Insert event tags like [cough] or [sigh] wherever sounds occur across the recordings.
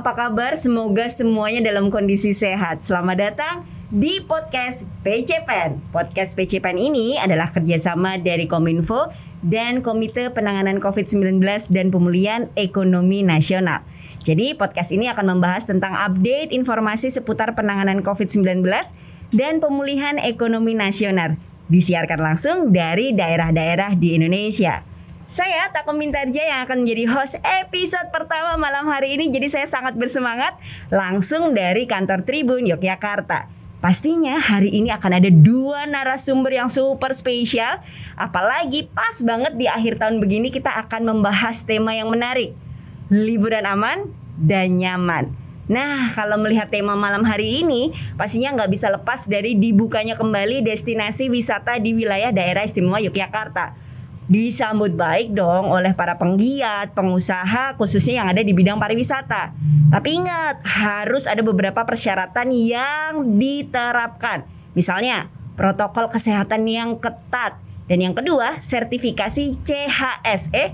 apa kabar? Semoga semuanya dalam kondisi sehat. Selamat datang di podcast PCPN. Podcast PCPN ini adalah kerjasama dari Kominfo dan Komite Penanganan COVID-19 dan Pemulihan Ekonomi Nasional. Jadi podcast ini akan membahas tentang update informasi seputar penanganan COVID-19 dan pemulihan ekonomi nasional. Disiarkan langsung dari daerah-daerah di Indonesia. Saya Tako Mintarja yang akan menjadi host episode pertama malam hari ini Jadi saya sangat bersemangat. Langsung dari kantor Tribun Yogyakarta. Pastinya hari ini akan ada dua narasumber yang super spesial. Apalagi pas banget di akhir tahun begini kita akan membahas tema yang menarik. Liburan aman dan nyaman. Nah, kalau melihat tema malam hari ini, pastinya nggak bisa lepas dari dibukanya kembali destinasi wisata di wilayah daerah istimewa Yogyakarta disambut baik dong oleh para penggiat, pengusaha khususnya yang ada di bidang pariwisata. Tapi ingat, harus ada beberapa persyaratan yang diterapkan. Misalnya, protokol kesehatan yang ketat dan yang kedua, sertifikasi CHSE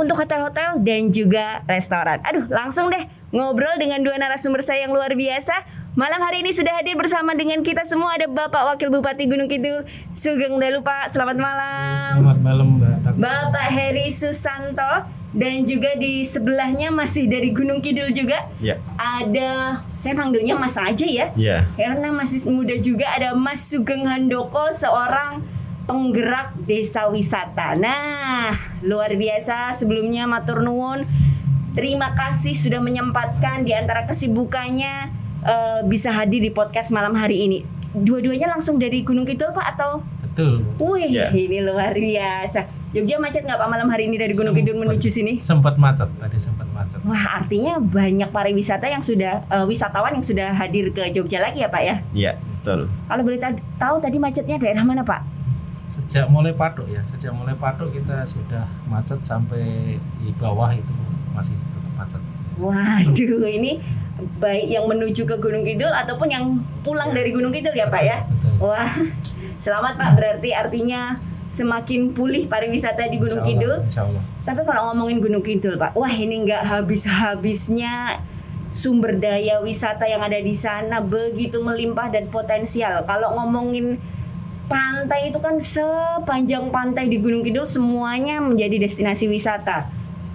untuk hotel-hotel dan juga restoran. Aduh, langsung deh ngobrol dengan dua narasumber saya yang luar biasa. Malam hari ini sudah hadir bersama dengan kita semua ada Bapak Wakil Bupati Gunung Kidul Sugeng Dalu Pak. Selamat malam. Selamat malam Mbak. Bapak Heri Susanto dan juga di sebelahnya masih dari Gunung Kidul juga. Ya. Ada saya panggilnya Mas aja ya. Ya. Karena masih muda juga ada Mas Sugeng Handoko seorang penggerak desa wisata. Nah, luar biasa sebelumnya matur nuwun. Terima kasih sudah menyempatkan di antara kesibukannya uh, bisa hadir di podcast malam hari ini. Dua-duanya langsung dari Gunung Kidul Pak atau? Betul. Wih, Ya. ini luar biasa. Jogja macet nggak Pak malam hari ini dari Gunung Kidul menuju sini? Sempat macet tadi sempat macet. Wah, artinya banyak pariwisata yang sudah eh, wisatawan yang sudah hadir ke Jogja lagi ya Pak ya? Iya, betul. Kalau boleh ta- tahu tadi macetnya daerah mana Pak? Sejak mulai patok ya, sejak mulai patok kita sudah macet sampai di bawah itu masih tetap macet. Waduh, ini baik yang menuju ke Gunung Kidul ataupun yang pulang Ya. dari Gunung Kidul ya Pak ya? Betul. Wah, [laughs] selamat Pak. Berarti artinya semakin pulih pariwisata di Gunung Insya Allah, Kidul. Insya Allah. Tapi kalau ngomongin Gunung Kidul, Pak, wah ini nggak habis-habisnya sumber daya wisata yang ada di sana begitu melimpah dan potensial. Kalau ngomongin pantai itu kan sepanjang pantai di Gunung Kidul semuanya menjadi destinasi wisata.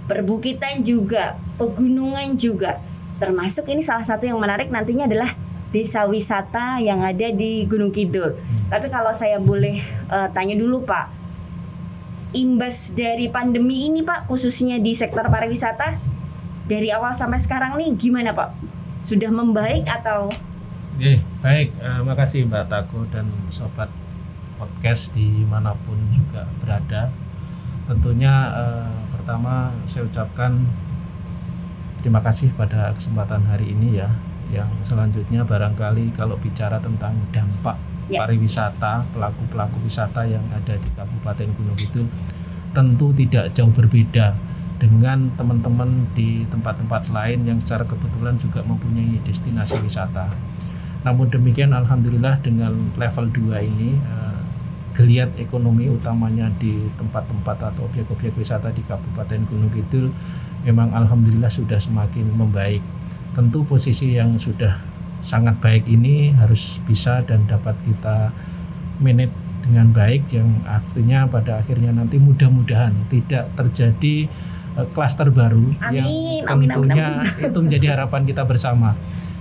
Perbukitan juga, pegunungan juga. Termasuk ini salah satu yang menarik nantinya adalah desa wisata yang ada di Gunung Kidul. Tapi kalau saya boleh eh, tanya dulu Pak, imbas dari pandemi ini Pak khususnya di sektor pariwisata dari awal sampai sekarang nih gimana Pak? Sudah membaik atau Oke, baik. Eh, makasih Mbak Tako dan sobat podcast di mana pun juga berada. Tentunya eh, pertama saya ucapkan terima kasih pada kesempatan hari ini ya. Yang selanjutnya barangkali kalau bicara tentang dampak Ya. pariwisata, pelaku-pelaku wisata yang ada di Kabupaten Gunung Kidul tentu tidak jauh berbeda dengan teman-teman di tempat-tempat lain yang secara kebetulan juga mempunyai destinasi wisata. Namun demikian alhamdulillah dengan level 2 ini eh, geliat ekonomi utamanya di tempat-tempat atau objek-objek wisata di Kabupaten Gunung Kidul memang alhamdulillah sudah semakin membaik. Tentu posisi yang sudah sangat baik ini harus bisa dan dapat kita manage dengan baik yang artinya pada akhirnya nanti mudah-mudahan tidak terjadi eh, klaster baru yang Amin, amin, amin, tentunya itu menjadi harapan kita bersama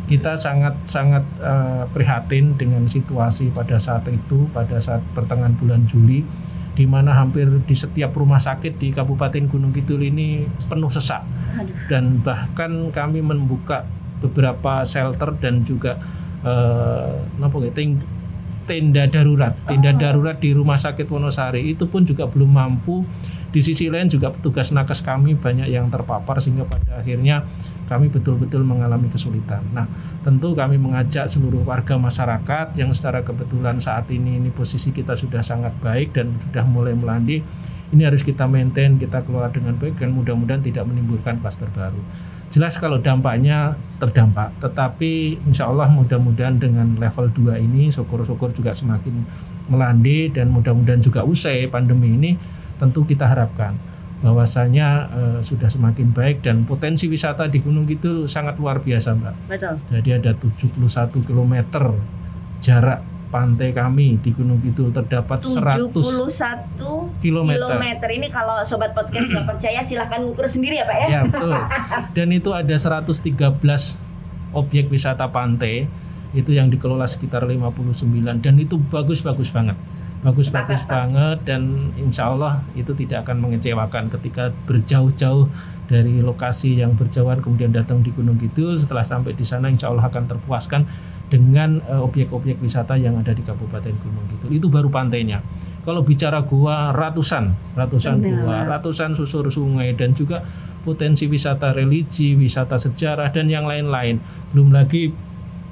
kita sangat sangat eh, prihatin dengan situasi pada saat itu pada saat pertengahan bulan Juli di mana hampir di setiap rumah sakit di Kabupaten Gunung Kidul ini penuh sesak. Aduh. Dan bahkan kami membuka beberapa shelter dan juga apa ting- tenda darurat. Tenda Oh. darurat di rumah sakit Wonosari. Itu pun juga belum mampu di sisi lain juga petugas nakes kami banyak yang terpapar sehingga pada akhirnya kami betul-betul mengalami kesulitan. Nah, tentu kami mengajak seluruh warga masyarakat yang secara kebetulan saat ini ini posisi kita sudah sangat baik dan sudah mulai melandai. Ini harus kita maintain, kita keluar dengan baik dan mudah-mudahan tidak menimbulkan klaster baru. Jelas kalau dampaknya terdampak, tetapi insya Allah mudah-mudahan dengan level 2 ini syukur-syukur juga semakin melandai dan mudah-mudahan juga usai pandemi ini tentu kita harapkan bahwasanya uh, sudah semakin baik dan potensi wisata di Gunung Kidul sangat luar biasa, Mbak. Betul. Jadi ada 71 km jarak pantai kami di Gunung Kidul terdapat 71 100 kilometer. kilometer. Ini kalau sobat podcast nggak percaya silahkan ngukur sendiri ya Pak ya. Ya, betul. [laughs] Dan itu ada 113 objek wisata pantai itu yang dikelola sekitar 59 dan itu bagus-bagus banget bagus-bagus banget dan insya Allah itu tidak akan mengecewakan ketika berjauh-jauh dari lokasi yang berjauhan kemudian datang di Gunung Kidul. Setelah sampai di sana insya Allah akan terpuaskan dengan uh, objek-objek wisata yang ada di Kabupaten Gunung Kidul. Itu baru pantainya. Kalau bicara gua ratusan ratusan Benar. gua ratusan susur sungai dan juga potensi wisata religi wisata sejarah dan yang lain-lain. Belum lagi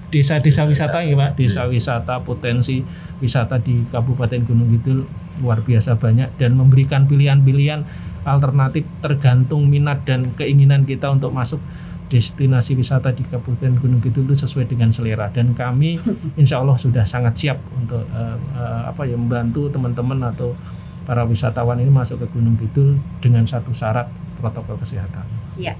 desa-desa wisata ya Pak, desa wisata potensi wisata di Kabupaten Gunung Kidul luar biasa banyak dan memberikan pilihan-pilihan alternatif tergantung minat dan keinginan kita untuk masuk destinasi wisata di Kabupaten Gunung Kidul itu sesuai dengan selera dan kami [laughs] insya Allah sudah sangat siap untuk uh, uh, apa ya membantu teman-teman atau para wisatawan ini masuk ke Gunung Kidul dengan satu syarat protokol kesehatan. Iya.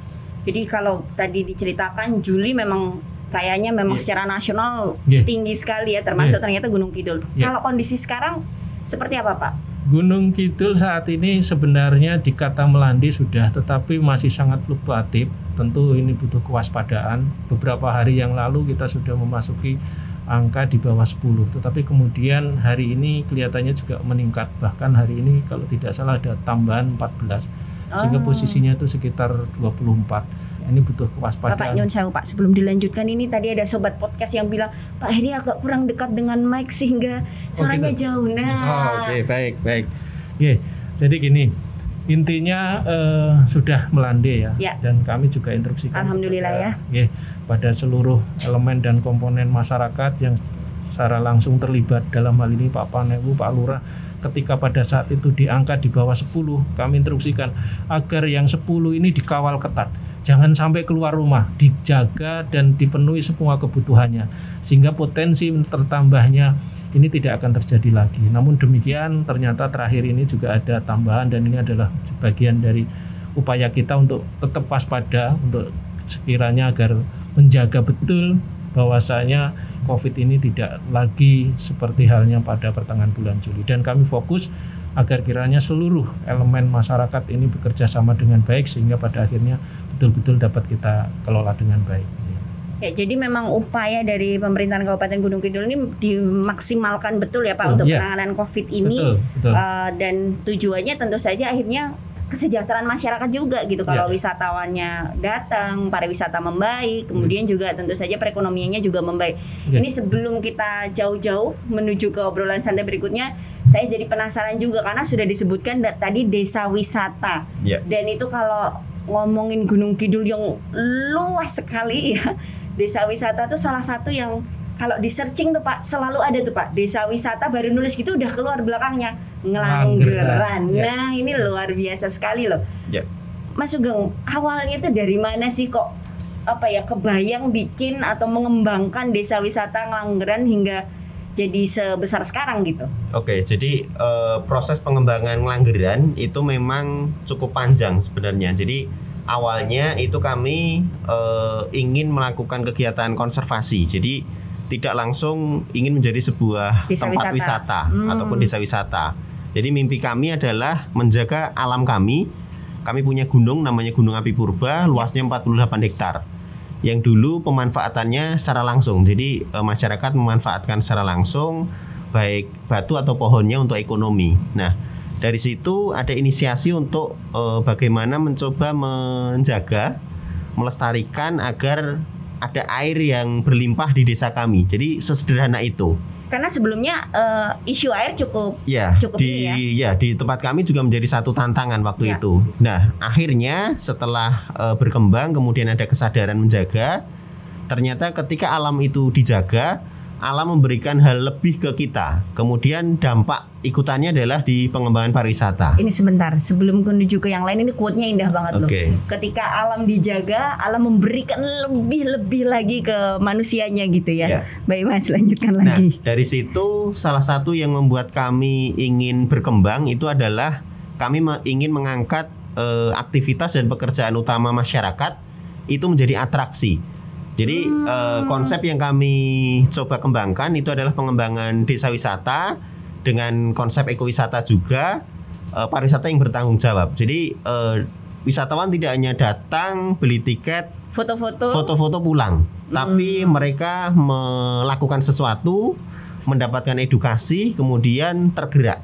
Jadi kalau tadi diceritakan Juli memang kayaknya memang Yeah. secara nasional Yeah. tinggi sekali ya termasuk Yeah. ternyata Gunung Kidul. Yeah. Kalau kondisi sekarang seperti apa Pak? Gunung Kidul saat ini sebenarnya di kata Melandi sudah tetapi masih sangat fluktuatif. Tentu ini butuh kewaspadaan. Beberapa hari yang lalu kita sudah memasuki angka di bawah 10. Tetapi kemudian hari ini kelihatannya juga meningkat. Bahkan hari ini kalau tidak salah ada tambahan 14. Sehingga Oh. posisinya itu sekitar 24. Ini butuh Bapak kewaspadaan. Nyun Sewu Pak, sebelum dilanjutkan ini tadi ada sobat podcast yang bilang Pak Heri agak kurang dekat dengan mic sehingga suaranya gitu. jauh. Nah, Oh, Oke, baik, baik. Oke, jadi gini, intinya eh, sudah melandai ya, Ya. dan kami juga instruksikan. Alhamdulillah ya. Oke, pada seluruh elemen dan komponen masyarakat yang secara langsung terlibat dalam hal ini Pak Panewu, Pak Lurah, ketika pada saat itu diangkat di bawah 10, kami instruksikan agar yang 10 ini dikawal ketat. Jangan sampai keluar rumah, dijaga dan dipenuhi semua kebutuhannya sehingga potensi tertambahnya ini tidak akan terjadi lagi. Namun demikian ternyata terakhir ini juga ada tambahan dan ini adalah bagian dari upaya kita untuk tetap waspada untuk sekiranya agar menjaga betul bahwasanya COVID ini tidak lagi seperti halnya pada pertengahan bulan Juli dan kami fokus agar kiranya seluruh elemen masyarakat ini bekerja sama dengan baik sehingga pada akhirnya betul-betul dapat kita kelola dengan baik. Ya, jadi memang upaya dari pemerintahan Kabupaten Gunung Kidul ini dimaksimalkan betul ya Pak Oh, untuk iya. penanganan COVID ini Betul, betul. Uh, dan tujuannya tentu saja akhirnya kesejahteraan masyarakat juga gitu kalau Ya. wisatawannya datang, pariwisata membaik, kemudian juga tentu saja perekonomiannya juga membaik. Ya. Ini sebelum kita jauh-jauh menuju ke obrolan santai berikutnya, saya jadi penasaran juga karena sudah disebutkan tadi desa wisata. Ya. Dan itu kalau ngomongin Gunung Kidul yang luas sekali ya. Desa wisata tuh salah satu yang kalau di searching tuh Pak selalu ada tuh Pak desa wisata baru nulis gitu udah keluar belakangnya Ngelanggeran. Ya. Nah, ini luar biasa sekali loh. Ya. Mas Sugeng, awalnya itu dari mana sih kok apa ya kebayang bikin atau mengembangkan desa wisata Ngelanggeran hingga jadi sebesar sekarang gitu? Oke, jadi eh, proses pengembangan Ngelanggeran itu memang cukup panjang sebenarnya. Jadi awalnya itu kami eh, ingin melakukan kegiatan konservasi. Jadi tidak langsung ingin menjadi sebuah Desa tempat wisata. wisata, Hmm. ataupun desa wisata. Jadi mimpi kami adalah menjaga alam kami. Kami punya gunung namanya Gunung Api Purba, luasnya 48 hektar. Yang dulu pemanfaatannya secara langsung. Jadi eh, masyarakat memanfaatkan secara langsung baik batu atau pohonnya untuk ekonomi. Nah, dari situ ada inisiasi untuk eh, bagaimana mencoba menjaga, melestarikan agar ada air yang berlimpah di desa kami. Jadi sesederhana itu. Karena sebelumnya eh, isu air cukup Ya, Cukup di ini ya di tempat kami juga menjadi satu tantangan waktu Ya. itu. Nah, akhirnya setelah eh, berkembang kemudian ada kesadaran menjaga, ternyata ketika alam itu dijaga, alam memberikan hal lebih ke kita. Kemudian dampak ikutannya adalah di pengembangan pariwisata. Ini sebentar, sebelum menuju ke yang lain ini quote-nya indah banget loh. Oke. Ketika alam dijaga, alam memberikan lebih-lebih lagi ke manusianya gitu ya. Ya. Baik Mas, lanjutkan Nah, lagi. dari situ salah satu yang membuat kami ingin berkembang itu adalah kami ingin mengangkat eh, aktivitas dan pekerjaan utama masyarakat itu menjadi atraksi. Jadi eh, konsep yang kami coba kembangkan itu adalah pengembangan desa wisata dengan konsep ekowisata juga eh, pariwisata yang bertanggung jawab. Jadi eh, wisatawan tidak hanya datang beli tiket Foto-foto. foto-foto pulang, tapi mereka melakukan sesuatu, mendapatkan edukasi, kemudian tergerak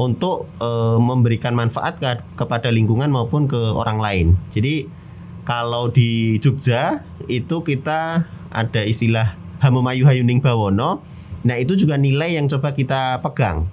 untuk eh, memberikan manfaat ke- kepada lingkungan maupun ke orang lain. Jadi kalau di Jogja itu kita ada istilah Hamumayu Hayuning Bawono. Nah itu juga nilai yang coba kita pegang.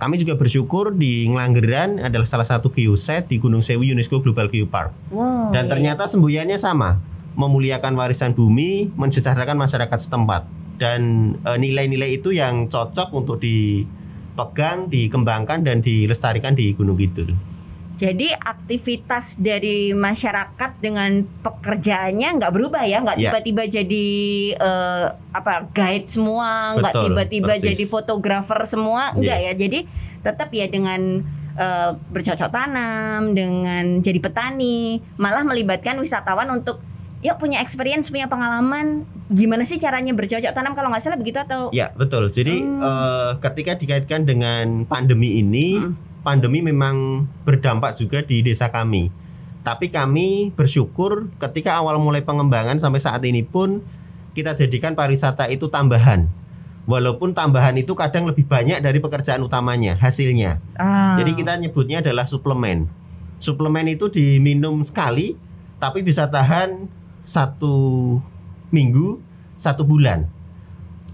Kami juga bersyukur di Ngelanggeran adalah salah satu geoset di Gunung Sewu UNESCO Global Geopark. Wow. Dan ternyata semboyannya sama, memuliakan warisan bumi, mensejahterakan masyarakat setempat. Dan eh, nilai-nilai itu yang cocok untuk dipegang, dikembangkan dan dilestarikan di Gunung Kidul. Jadi aktivitas dari masyarakat dengan pekerjaannya nggak berubah ya, nggak Ya. tiba-tiba jadi eh, apa guide semua, nggak tiba-tiba persis. jadi fotografer semua, nggak Iya. ya. Jadi tetap ya dengan eh, bercocok tanam, dengan jadi petani, malah melibatkan wisatawan untuk ya punya experience, punya pengalaman, gimana sih caranya bercocok tanam kalau nggak salah begitu atau Ya betul. Jadi Hmm. eh, ketika dikaitkan dengan pandemi ini, Hmm. Pandemi memang berdampak juga di desa kami. Tapi kami bersyukur ketika awal mulai pengembangan sampai saat ini pun kita jadikan pariwisata itu tambahan. Walaupun tambahan itu kadang lebih banyak dari pekerjaan utamanya hasilnya. Ah. Jadi kita nyebutnya adalah suplemen. Suplemen itu diminum sekali, tapi bisa tahan satu minggu, satu bulan.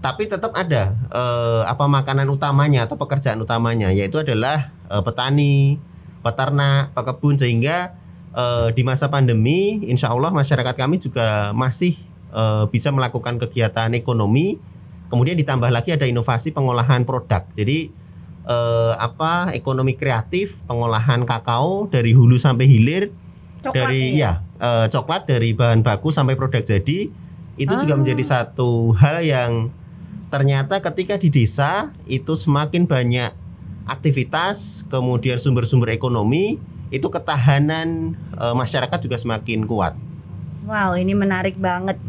Tapi tetap ada eh, apa makanan utamanya atau pekerjaan utamanya, yaitu adalah eh, petani, peternak, pekebun sehingga eh, di masa pandemi, insya Allah masyarakat kami juga masih eh, bisa melakukan kegiatan ekonomi. Kemudian ditambah lagi ada inovasi pengolahan produk. Jadi eh, apa ekonomi kreatif pengolahan kakao dari hulu sampai hilir Coklat dari ya? ya eh, coklat dari bahan baku sampai produk jadi itu juga Ah. menjadi satu hal yang ternyata ketika di desa itu semakin banyak aktivitas kemudian sumber-sumber ekonomi itu ketahanan eh, masyarakat juga semakin kuat. Wow, ini menarik banget.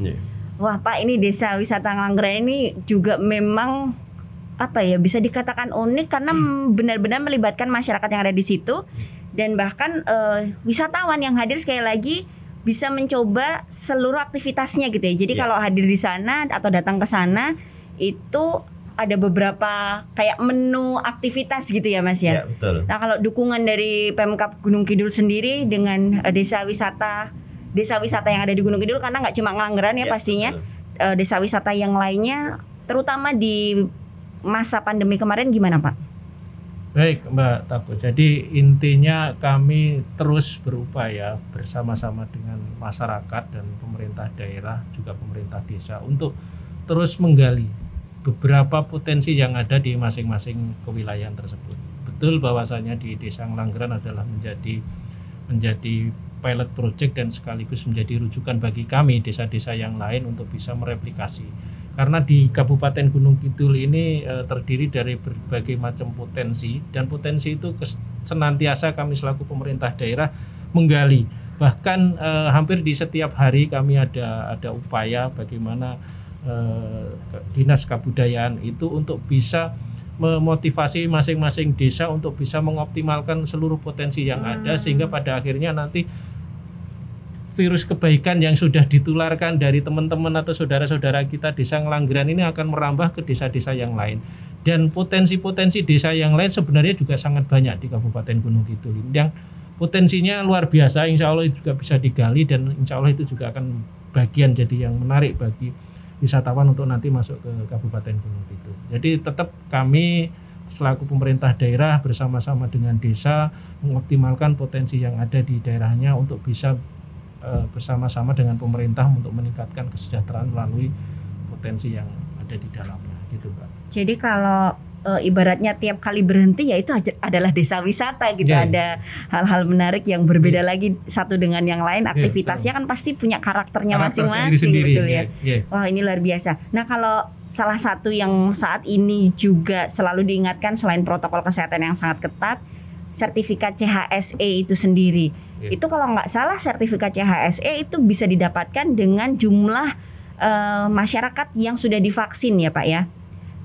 Wah Pak ini desa wisata Ngelanggeran ini juga memang apa ya bisa dikatakan unik karena benar-benar melibatkan masyarakat yang ada di situ dan bahkan eh, wisatawan yang hadir sekali lagi bisa mencoba seluruh aktivitasnya gitu ya. Jadi Ya. kalau hadir di sana atau datang ke sana itu ada beberapa kayak menu aktivitas gitu ya Mas ya. betul. Nah kalau dukungan dari Pemkap Gunung Kidul sendiri dengan eh, desa wisata desa wisata yang ada di Gunung Kidul karena nggak cuma Ngelanggeran ya, Ya, pastinya betul. eh, desa wisata yang lainnya terutama di masa pandemi kemarin gimana Pak? Baik Mbak Tako. Jadi intinya kami terus berupaya bersama-sama dengan masyarakat dan pemerintah daerah juga pemerintah desa untuk terus menggali beberapa potensi yang ada di masing-masing kewilayahan tersebut. Betul bahwasanya di Desa Ngelanggeran adalah menjadi menjadi pilot project dan sekaligus menjadi rujukan bagi kami desa-desa yang lain untuk bisa mereplikasi karena di Kabupaten Gunung Kidul ini eh, terdiri dari berbagai macam potensi dan potensi itu senantiasa kami selaku pemerintah daerah menggali bahkan eh, hampir di setiap hari kami ada ada upaya bagaimana eh, dinas kebudayaan itu untuk bisa memotivasi masing-masing desa untuk bisa mengoptimalkan seluruh potensi yang ada Hmm. sehingga pada akhirnya nanti virus kebaikan yang sudah ditularkan dari teman-teman atau saudara-saudara kita desa Ngelanggeran ini akan merambah ke desa-desa yang lain dan potensi-potensi desa yang lain sebenarnya juga sangat banyak di Kabupaten Gunung Kidul yang potensinya luar biasa insya Allah itu juga bisa digali dan insya Allah itu juga akan bagian jadi yang menarik bagi wisatawan untuk nanti masuk ke Kabupaten Gunung Kidul jadi tetap kami selaku pemerintah daerah bersama-sama dengan desa mengoptimalkan potensi yang ada di daerahnya untuk bisa eh, bersama-sama dengan pemerintah untuk meningkatkan kesejahteraan melalui potensi yang ada di dalamnya gitu Pak. Jadi kalau eh, ibaratnya tiap kali berhenti ya itu ad- adalah desa wisata gitu Iya, iya. ada hal-hal menarik yang berbeda lagi satu dengan yang lain Iya, aktivitasnya kan pasti punya karakternya Karakter masing-masing betul ya. iya, iya. Wah ini luar biasa. Nah kalau salah satu yang saat ini juga selalu diingatkan selain protokol kesehatan yang sangat ketat sertifikat CHSE itu sendiri. Iya. Itu kalau nggak salah sertifikat CHSE itu bisa didapatkan dengan jumlah eh, masyarakat yang sudah divaksin ya Pak ya.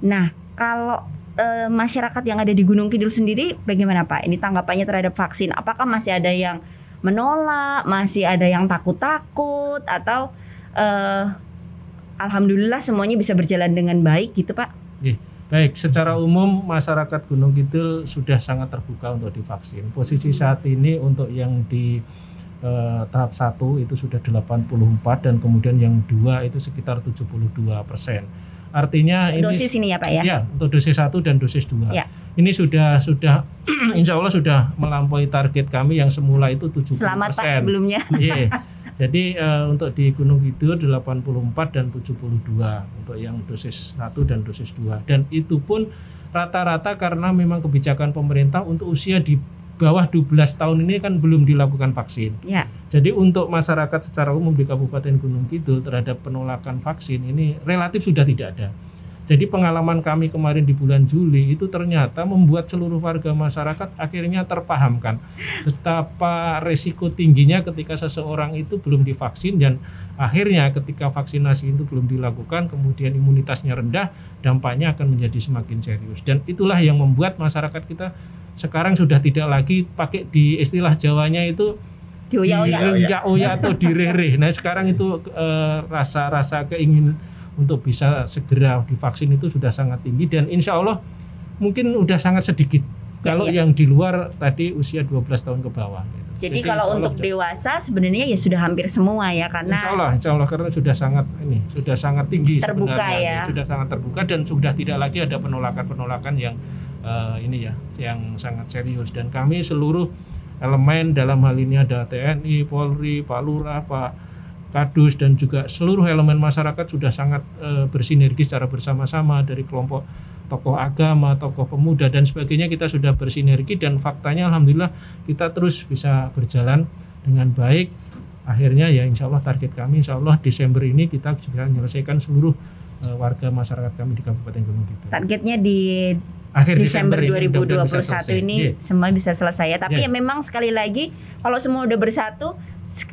Nah kalau eh, masyarakat yang ada di Gunung Kidul sendiri bagaimana Pak? Ini tanggapannya terhadap vaksin? Apakah masih ada yang menolak, masih ada yang takut-takut atau eh, alhamdulillah semuanya bisa berjalan dengan baik gitu Pak? Baik, secara umum masyarakat Gunung Kidul sudah sangat terbuka untuk divaksin. Posisi saat ini untuk yang di eh, tahap 1 itu sudah 84 dan kemudian yang dua itu sekitar 72 persen. Artinya ini Dosis ini ya Pak ya? Ya, untuk dosis 1 dan dosis 2. Ya. Ini sudah sudah [clears throat] insya Allah sudah melampaui target kami yang semula itu 70%. Selamat Pak sebelumnya. [laughs] Iya. Jadi eh, untuk di Gunung Kidul 84 dan 72 untuk yang dosis 1 dan dosis 2. Dan itu pun rata-rata karena memang kebijakan pemerintah untuk usia di bawah 12 tahun ini kan belum dilakukan vaksin. Ya. Jadi untuk masyarakat secara umum di Kabupaten Gunung Kidul terhadap penolakan vaksin ini relatif sudah tidak ada. Jadi pengalaman kami kemarin di bulan Juli itu ternyata membuat seluruh warga masyarakat akhirnya terpahamkan betapa resiko tingginya ketika seseorang itu belum divaksin dan akhirnya ketika vaksinasi itu belum dilakukan kemudian imunitasnya rendah dampaknya akan menjadi semakin serius dan itulah yang membuat masyarakat kita sekarang sudah tidak lagi pakai di istilah Jawanya itu Dioyak-oyak. dioyak-oyak atau direreh. Nah sekarang itu eh, rasa-rasa keingin untuk bisa segera divaksin itu sudah sangat tinggi dan insya Allah mungkin udah sangat sedikit. Ya, Kalau ya. yang di luar tadi usia 12 tahun ke bawah. gitu. Jadi, kalau insya Allah untuk sudah- dewasa sebenarnya ya sudah hampir semua ya karena Insya Allah, insya Allah karena sudah sangat ini sudah sangat tinggi Terbuka sebenarnya, ya. sudah sangat terbuka dan sudah tidak lagi ada penolakan-penolakan yang eh, ini ya, yang sangat serius dan kami seluruh elemen dalam hal ini ada TNI, Polri, Pak Lurah, Pak Kadus dan juga seluruh elemen masyarakat sudah sangat eh, bersinergi secara bersama-sama dari kelompok tokoh agama, tokoh pemuda dan sebagainya kita sudah bersinergi dan faktanya alhamdulillah kita terus bisa berjalan dengan baik akhirnya ya insya Allah target kami insya Allah Desember ini kita juga menyelesaikan seluruh eh, warga masyarakat kami di Kabupaten Gunung Kidul. targetnya di Akhir Desember ini mudah-mudahan bisa 2021 selesai. ini Iya. semua bisa selesai ya. Tapi Iya. ya memang sekali lagi kalau semua udah bersatu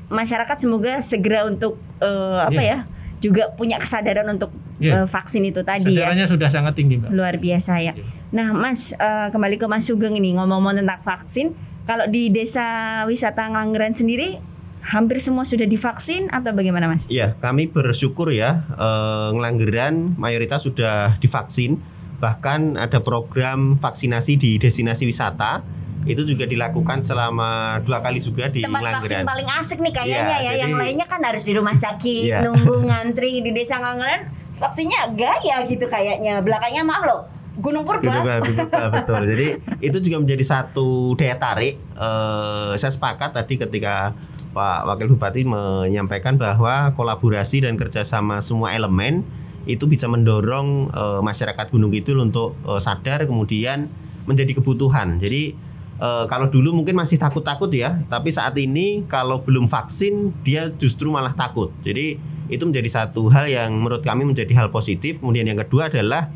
masyarakat semoga segera untuk eh, apa Iya. ya juga punya kesadaran untuk Iya. eh, vaksin itu tadi ya. Kesadarannya sudah sangat tinggi mbak. Luar biasa ya. Iya. Nah, Mas eh, kembali ke Mas Sugeng ini ngomong-ngomong tentang vaksin. Kalau di Desa Wisata Ngelanggeran sendiri hampir semua sudah divaksin atau bagaimana, Mas? Iya, kami bersyukur ya eh, Ngelanggeran mayoritas sudah divaksin. Bahkan ada program vaksinasi di destinasi wisata itu juga dilakukan selama dua kali juga di Tempat vaksin Ngelanggeran. paling asik nih kayaknya Iya, ya. jadi- Yang lainnya kan harus di rumah sakit, Iya. nunggu [laughs] ngantri di Desa Ngelanggeran. Vaksinnya gaya gitu kayaknya. Belakangnya maaf loh, Gunung Purba. Gunung Purba, [laughs] betul. Jadi itu juga menjadi satu daya tarik. Eh, saya sepakat tadi ketika Pak Wakil Bupati menyampaikan bahwa kolaborasi dan kerjasama semua elemen itu bisa mendorong eh, masyarakat Gunung Kidul untuk eh, sadar kemudian menjadi kebutuhan. Jadi eh, kalau dulu mungkin masih takut-takut ya, tapi saat ini kalau belum vaksin dia justru malah takut. Jadi itu menjadi satu hal yang menurut kami menjadi hal positif. Kemudian yang kedua adalah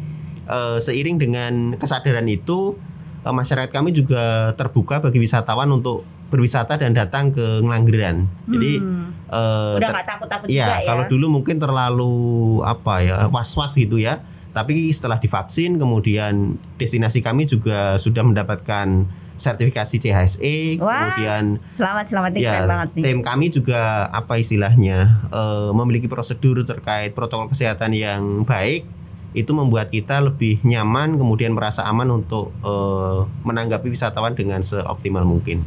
eh, seiring dengan kesadaran itu masyarakat kami juga terbuka bagi wisatawan untuk berwisata dan datang ke Ngelanggeran. Jadi Hmm. eh, udah nggak takut-takut Iya, juga ya. kalau dulu mungkin terlalu apa ya was-was gitu ya. Tapi setelah divaksin, kemudian destinasi kami juga sudah mendapatkan sertifikasi CHSE, Wah, kemudian Selamat selamat nih ya keren banget nih. tim kami juga apa istilahnya eh, memiliki prosedur terkait protokol kesehatan yang baik. Itu membuat kita lebih nyaman, kemudian merasa aman untuk eh, menanggapi wisatawan dengan seoptimal mungkin.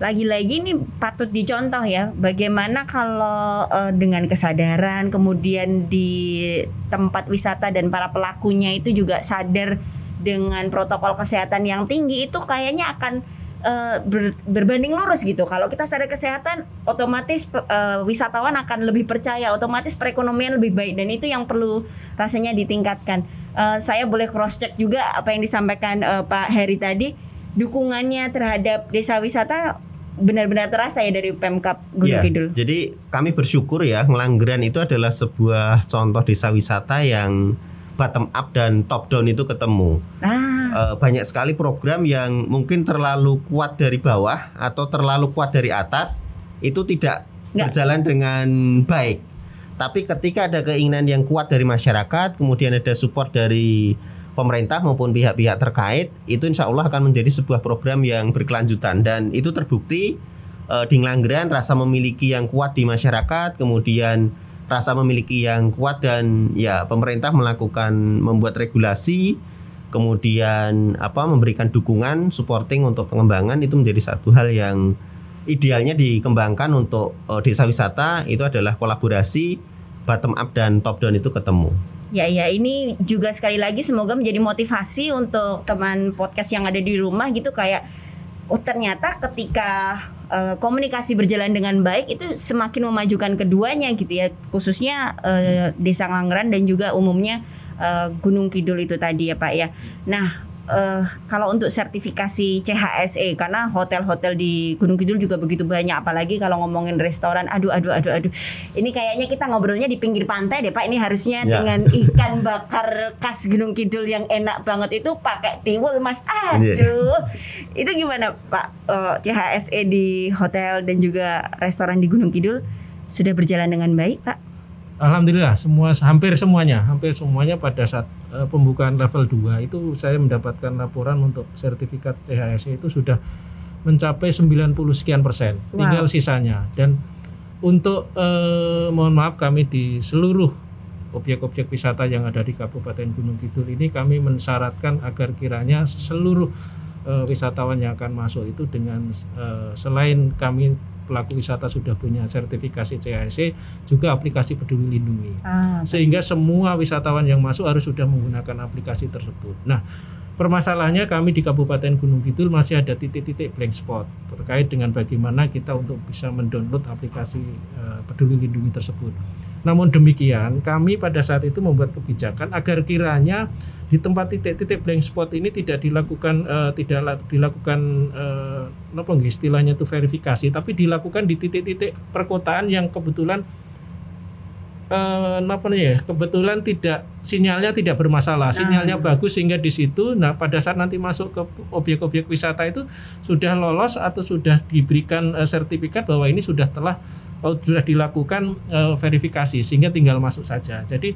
Lagi-lagi ini patut dicontoh ya. Bagaimana kalau eh, dengan kesadaran kemudian di tempat wisata dan para pelakunya itu juga sadar dengan protokol kesehatan yang tinggi itu kayaknya akan eh, ber- berbanding lurus gitu. Kalau kita sadar kesehatan, otomatis eh, wisatawan akan lebih percaya, otomatis perekonomian lebih baik dan itu yang perlu rasanya ditingkatkan. Eh, saya boleh cross check juga apa yang disampaikan eh, Pak Heri tadi, dukungannya terhadap desa wisata benar-benar terasa ya dari Pemkap Gunung Iya, Kidul. Jadi kami bersyukur ya Ngelanggeran itu adalah sebuah contoh desa wisata yang bottom up dan top down itu ketemu. Nah, Eh, banyak sekali program yang mungkin terlalu kuat dari bawah atau terlalu kuat dari atas itu tidak Nggak. berjalan dengan baik. Tapi ketika ada keinginan yang kuat dari masyarakat, kemudian ada support dari pemerintah maupun pihak-pihak terkait, itu insya Allah akan menjadi sebuah program yang berkelanjutan dan itu terbukti eh, di Ngelanggeran rasa memiliki yang kuat di masyarakat, kemudian rasa memiliki yang kuat dan ya pemerintah melakukan membuat regulasi kemudian apa memberikan dukungan supporting untuk pengembangan itu menjadi satu hal yang idealnya dikembangkan untuk eh, desa wisata itu adalah kolaborasi bottom up dan top down itu ketemu. Ya ya ini juga sekali lagi semoga menjadi motivasi untuk teman podcast yang ada di rumah gitu kayak oh ternyata ketika eh, komunikasi berjalan dengan baik itu semakin memajukan keduanya gitu ya khususnya eh, desa Ngangran dan juga umumnya eh, Gunung Kidul itu tadi ya Pak ya. Nah eh, kalau untuk sertifikasi CHSE karena hotel-hotel di Gunung Kidul juga begitu banyak apalagi kalau ngomongin restoran aduh aduh aduh aduh. Ini kayaknya kita ngobrolnya di pinggir pantai deh Pak. Ini harusnya Ya. dengan ikan bakar khas Gunung Kidul yang enak banget itu pakai tiwul Mas. Iya. aduh. Itu gimana Pak? Eh, CHSE di hotel dan juga restoran di Gunung Kidul sudah berjalan dengan baik Pak Alhamdulillah semua hampir semuanya, hampir semuanya pada saat eh, pembukaan level 2 itu saya mendapatkan laporan untuk sertifikat CHSE itu sudah mencapai 90 sekian persen. Wow. Tinggal sisanya dan untuk eh, mohon maaf kami di seluruh objek-objek wisata yang ada di Kabupaten Gunung Kidul ini kami mensyaratkan agar kiranya seluruh eh, wisatawan yang akan masuk itu dengan eh, selain kami pelaku wisata sudah punya sertifikasi CHSE juga aplikasi Peduli Lindungi ah, sehingga semua wisatawan yang masuk harus sudah menggunakan aplikasi tersebut. Nah, permasalahannya kami di Kabupaten Gunung Kidul masih ada titik-titik blank spot terkait dengan bagaimana kita untuk bisa mendownload aplikasi eh, Peduli Lindungi tersebut. Namun demikian, kami pada saat itu membuat kebijakan agar kiranya di tempat titik-titik blank spot ini tidak dilakukan eh, tidak la- dilakukan eh, apa istilahnya itu verifikasi, tapi dilakukan di titik-titik perkotaan yang kebetulan eh, apa nih ya kebetulan tidak sinyalnya tidak bermasalah sinyalnya Ah. bagus sehingga di situ nah pada saat nanti masuk ke objek-objek wisata itu sudah lolos atau sudah diberikan eh, sertifikat bahwa ini sudah telah oh, sudah dilakukan eh, verifikasi sehingga tinggal masuk saja. Jadi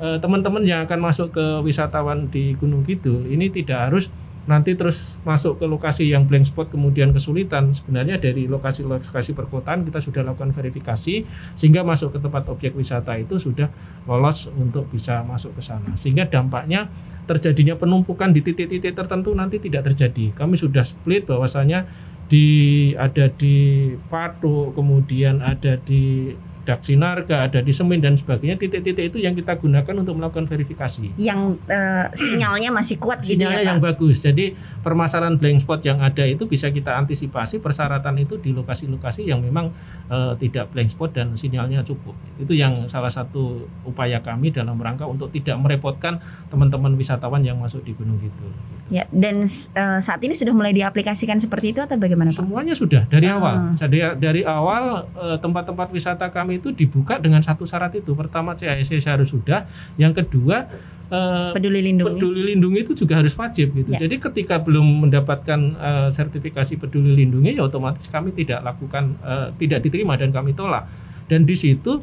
eh, teman-teman yang akan masuk ke wisatawan di Gunung Kidul ini tidak harus nanti terus masuk ke lokasi yang blank spot kemudian kesulitan. Sebenarnya dari lokasi-lokasi perkotaan kita sudah lakukan verifikasi sehingga masuk ke tempat objek wisata itu sudah lolos untuk bisa masuk ke sana. Sehingga dampaknya terjadinya penumpukan di titik-titik tertentu nanti tidak terjadi. Kami sudah split bahwasanya di ada di Patu kemudian ada di Daksinarga ada di Semin dan sebagainya titik-titik itu yang kita gunakan untuk melakukan verifikasi yang eh, sinyalnya masih kuat gitu sinyalnya ya yang Pak. bagus. Jadi permasalahan blank spot yang ada itu bisa kita antisipasi persyaratan itu di lokasi-lokasi yang memang eh, tidak blank spot dan sinyalnya cukup. Itu yang salah satu upaya kami dalam rangka untuk tidak merepotkan teman-teman wisatawan yang masuk di Gunung Kidul. Ya, dan eh, saat ini sudah mulai diaplikasikan seperti itu atau bagaimana Pak? Semuanya sudah dari Ah. awal. Jadi dari awal eh, tempat-tempat wisata kami itu dibuka dengan satu syarat itu. Pertama CHSE harus sudah, yang kedua eh, Peduli lindungi. peduli lindungi itu juga harus wajib gitu. Ya. Jadi ketika belum mendapatkan eh, sertifikasi peduli lindungi ya otomatis kami tidak lakukan eh, tidak diterima dan kami tolak. Dan di situ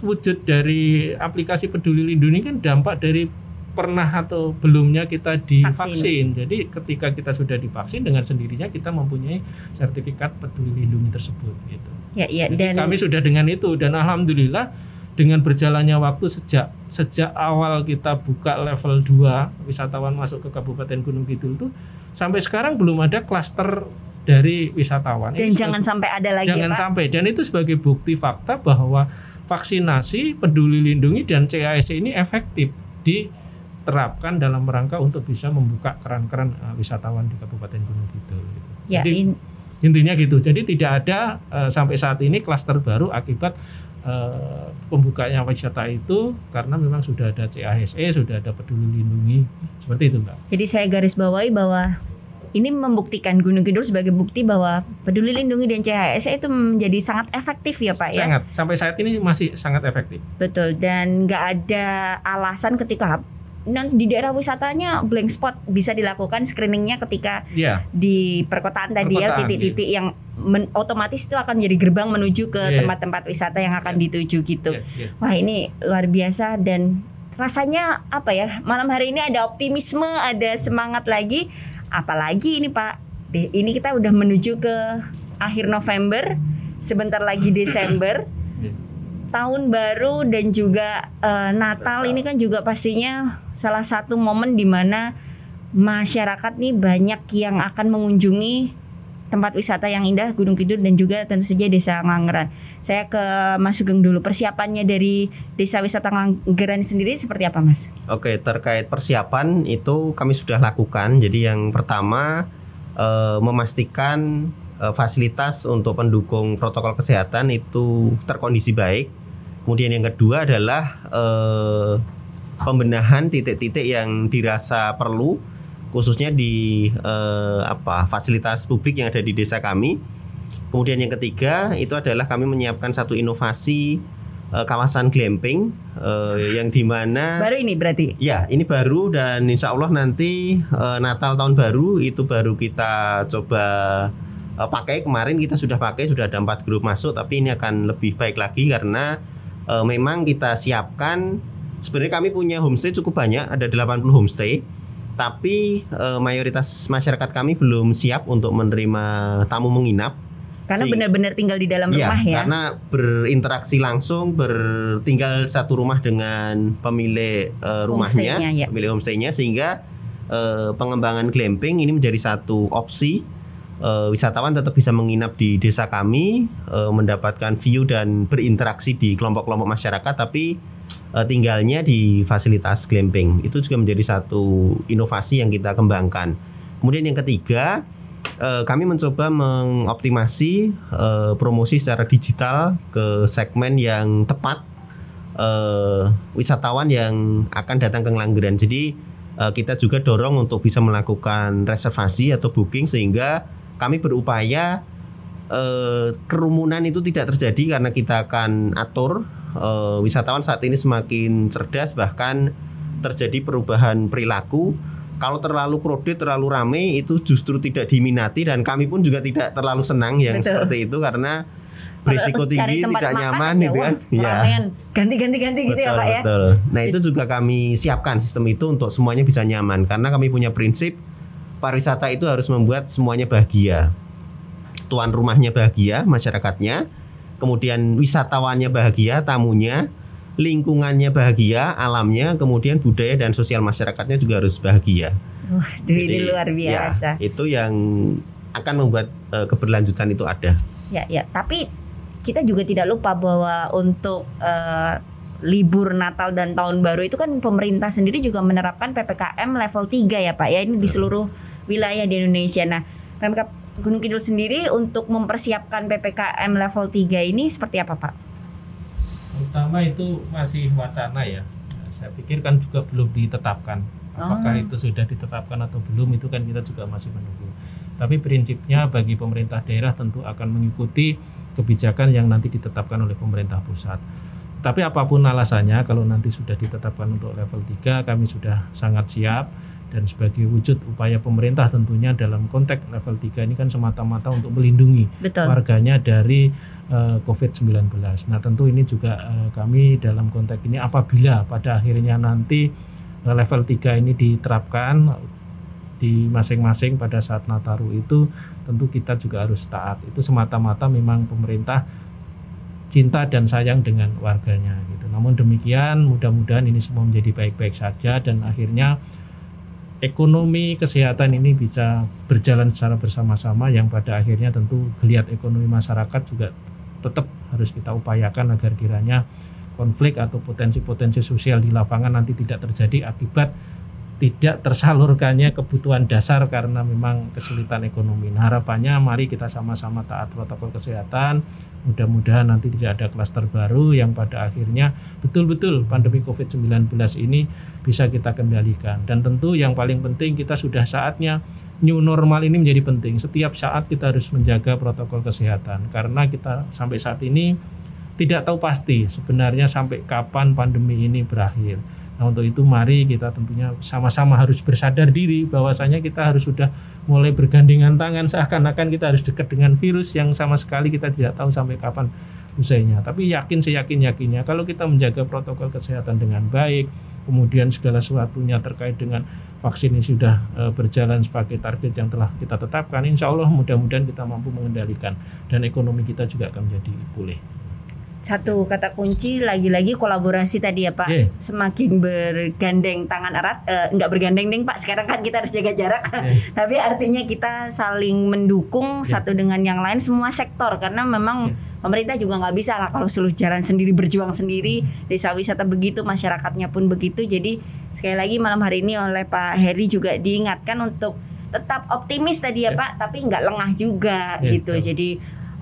wujud dari aplikasi peduli lindungi kan dampak dari pernah atau belumnya kita divaksin. Jadi ketika kita sudah divaksin dengan sendirinya kita mempunyai sertifikat peduli lindungi tersebut gitu. Ya, ya, Jadi dan kami sudah dengan itu dan alhamdulillah dengan berjalannya waktu sejak sejak awal kita buka level 2 wisatawan masuk ke Kabupaten Gunung Kidul itu sampai sekarang belum ada klaster dari wisatawan. dan Ini jangan sampai ada lagi jangan ya Pak. sampai dan itu sebagai bukti fakta bahwa vaksinasi peduli lindungi dan CASC ini efektif diterapkan dalam rangka untuk bisa membuka keran-keran eh, wisatawan di Kabupaten Gunung Kidul. gitu. Ya, Jadi in- intinya gitu. Jadi tidak ada eh, sampai saat ini klaster baru akibat eh, pembukanya wisata itu karena memang sudah ada CASE, sudah ada peduli lindungi seperti itu, Mbak. jadi saya garis bawahi bahwa ini membuktikan Gunung Kidul sebagai bukti bahwa Peduli Lindungi dan CHSE itu menjadi sangat efektif ya Pak ya. Sangat sampai saat ini masih sangat efektif. Betul dan nggak ada alasan ketika non di daerah wisatanya blank spot bisa dilakukan screeningnya ketika Iya. di perkotaan tadi ya Perkotaan, titik-titik yang men- otomatis itu akan jadi gerbang menuju ke Iya. tempat-tempat wisata yang akan dituju gitu. Iya, iya. Wah ini luar biasa dan rasanya apa ya malam hari ini ada optimisme, ada semangat lagi. Apalagi ini Pak, ini kita udah menuju ke akhir November, sebentar lagi [clears throat] Desember, Iya. Tahun baru dan juga eh, Natal ini kan juga pastinya salah satu momen di mana masyarakat nih banyak yang akan mengunjungi tempat wisata yang indah Gunung Kidul dan juga tentu saja Desa Nganggeran. Saya ke Mas Sugeng dulu persiapannya dari Desa Wisata Nganggeran sendiri seperti apa Mas? Oke, terkait persiapan itu kami sudah lakukan. Jadi yang pertama eh, memastikan eh, fasilitas untuk pendukung protokol kesehatan itu terkondisi baik. Kemudian yang kedua adalah eh, pembenahan titik-titik yang dirasa perlu khususnya di eh, apa fasilitas publik yang ada di desa kami. Kemudian yang ketiga itu adalah kami menyiapkan satu inovasi eh, kawasan glamping eh, yang di mana Baru ini berarti. Ya, ini baru dan insya Allah nanti eh, Natal tahun baru itu baru kita coba eh, pakai. Kemarin kita sudah pakai, sudah ada empat grup masuk, tapi ini akan lebih baik lagi karena eh, memang kita siapkan. Sebenarnya kami punya homestay cukup banyak, ada 80 homestay. Tapi eh, mayoritas masyarakat kami belum siap untuk menerima tamu menginap. Karena benar-benar tinggal di dalam Iya, rumah ya. karena berinteraksi langsung, bertinggal satu rumah dengan pemilik eh, rumahnya, Homestay-nya, ya. pemilik homestaynya, sehingga eh, pengembangan glamping ini menjadi satu opsi. Eh, wisatawan tetap bisa menginap di desa kami, eh, mendapatkan view dan berinteraksi di kelompok-kelompok masyarakat, tapi eh, tinggalnya di fasilitas glamping. Itu juga menjadi satu inovasi yang kita kembangkan. Kemudian yang ketiga, eh, kami mencoba mengoptimasi eh, promosi secara digital ke segmen yang tepat eh, wisatawan yang akan datang ke Ngelanggeran. Jadi kita juga dorong untuk bisa melakukan reservasi atau booking sehingga kami berupaya eh, kerumunan itu tidak terjadi karena kita akan atur eh, wisatawan saat ini semakin cerdas bahkan terjadi perubahan perilaku kalau terlalu crowded, terlalu rame itu justru tidak diminati dan kami pun juga tidak terlalu senang yang Betul. seperti itu karena berisiko tinggi, tidak nyaman gitu kan. Iya. ramean. Ganti-ganti-ganti gitu ya Betul, Pak ya. betul. Nah itu juga kami siapkan sistem itu untuk semuanya bisa nyaman karena kami punya prinsip pariwisata itu harus membuat semuanya bahagia. Tuan rumahnya bahagia, masyarakatnya, kemudian wisatawannya bahagia, tamunya, lingkungannya bahagia, alamnya, kemudian budaya dan sosial masyarakatnya juga harus bahagia. Wah, duh, ini Jadi, luar ya, biasa. itu yang akan membuat eh, keberlanjutan itu ada. Ya, ya. Tapi kita juga tidak lupa bahwa untuk eh, libur Natal dan Tahun Baru itu kan pemerintah sendiri juga menerapkan PPKM level 3 ya Pak ya. Ini di seluruh wilayah di Indonesia. Nah, Pemkab Gunung Kidul sendiri untuk mempersiapkan PPKM level 3 ini seperti apa Pak? Pertama itu masih wacana ya. Saya pikir kan juga belum ditetapkan. Apakah Oh. itu sudah ditetapkan atau belum itu kan kita juga masih menunggu. Tapi prinsipnya bagi pemerintah daerah tentu akan mengikuti kebijakan yang nanti ditetapkan oleh pemerintah pusat. Tapi apa pun alasannya kalau nanti sudah ditetapkan untuk level 3 kami sudah sangat siap dan sebagai wujud upaya pemerintah tentunya dalam konteks level 3 ini kan semata-mata untuk melindungi Betul. warganya dari eh, COVID-19. Nah, tentu ini juga eh, kami dalam konteks ini apabila pada akhirnya nanti eh, level 3 ini diterapkan di masing-masing pada saat Nataru itu tentu kita juga harus taat. Itu semata-mata memang pemerintah cinta dan sayang dengan warganya gitu. Namun demikian mudah-mudahan ini semua menjadi baik-baik saja dan akhirnya ekonomi kesehatan ini bisa berjalan secara bersama-sama yang pada akhirnya tentu geliat ekonomi masyarakat juga tetap harus kita upayakan agar kiranya konflik atau potensi-potensi sosial di lapangan nanti tidak terjadi akibat tidak tersalurkannya kebutuhan dasar karena memang kesulitan ekonomi. Nah, harapannya mari kita sama-sama taat protokol kesehatan. Mudah-mudahan nanti tidak ada klaster baru yang pada akhirnya betul-betul pandemi Covid-19 ini bisa kita kendalikan. Dan tentu yang paling penting kita sudah saatnya new normal ini menjadi penting. Setiap saat kita harus menjaga protokol kesehatan karena kita sampai saat ini tidak tahu pasti sebenarnya sampai kapan pandemi ini berakhir. Nah untuk itu mari kita tentunya sama-sama harus bersadar diri bahwasanya kita harus sudah mulai bergandengan tangan seakan-akan kita harus dekat dengan virus yang sama sekali kita tidak tahu sampai kapan usainya. Tapi yakin seyakin yakinnya kalau kita menjaga protokol kesehatan dengan baik, kemudian segala sesuatunya terkait dengan vaksin ini sudah e, berjalan sebagai target yang telah kita tetapkan, insya Allah mudah-mudahan kita mampu mengendalikan dan ekonomi kita juga akan menjadi pulih satu kata kunci lagi-lagi kolaborasi tadi ya Pak Yeah. semakin bergandeng tangan erat eh, nggak bergandeng deng Pak sekarang kan kita harus jaga jarak Yeah. [laughs] tapi artinya kita saling mendukung Yeah. satu dengan yang lain semua sektor karena memang Yeah. pemerintah juga nggak bisa lah kalau seluruh jalan sendiri berjuang sendiri desa wisata begitu masyarakatnya pun begitu jadi sekali lagi malam hari ini oleh Pak Heri juga diingatkan untuk tetap optimis tadi ya Yeah. Pak tapi nggak lengah juga Yeah, gitu betul. jadi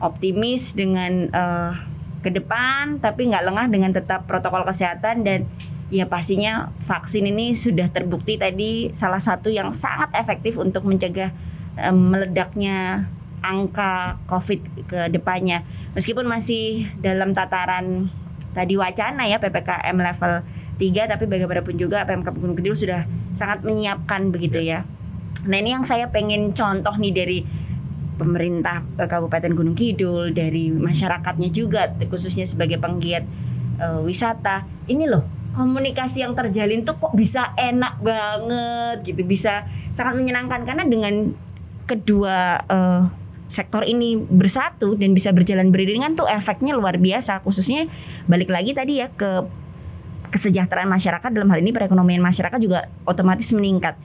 optimis dengan eh, ke depan tapi nggak lengah dengan tetap protokol kesehatan dan ya pastinya vaksin ini sudah terbukti tadi salah satu yang sangat efektif untuk mencegah em, meledaknya angka COVID ke depannya meskipun masih dalam tataran tadi wacana ya PPKM level 3 tapi bagaimanapun juga Pemkab Gunung Kidul sudah sangat menyiapkan begitu ya. Nah ini yang saya pengen contoh nih dari pemerintah eh, Kabupaten Gunung Kidul dari masyarakatnya juga khususnya sebagai penggiat eh, wisata. Ini loh komunikasi yang terjalin tuh kok bisa enak banget gitu bisa sangat menyenangkan. Karena dengan kedua eh, sektor ini bersatu dan bisa berjalan beriringan tuh efeknya luar biasa. Khususnya balik lagi tadi ya ke kesejahteraan masyarakat dalam hal ini perekonomian masyarakat juga otomatis meningkat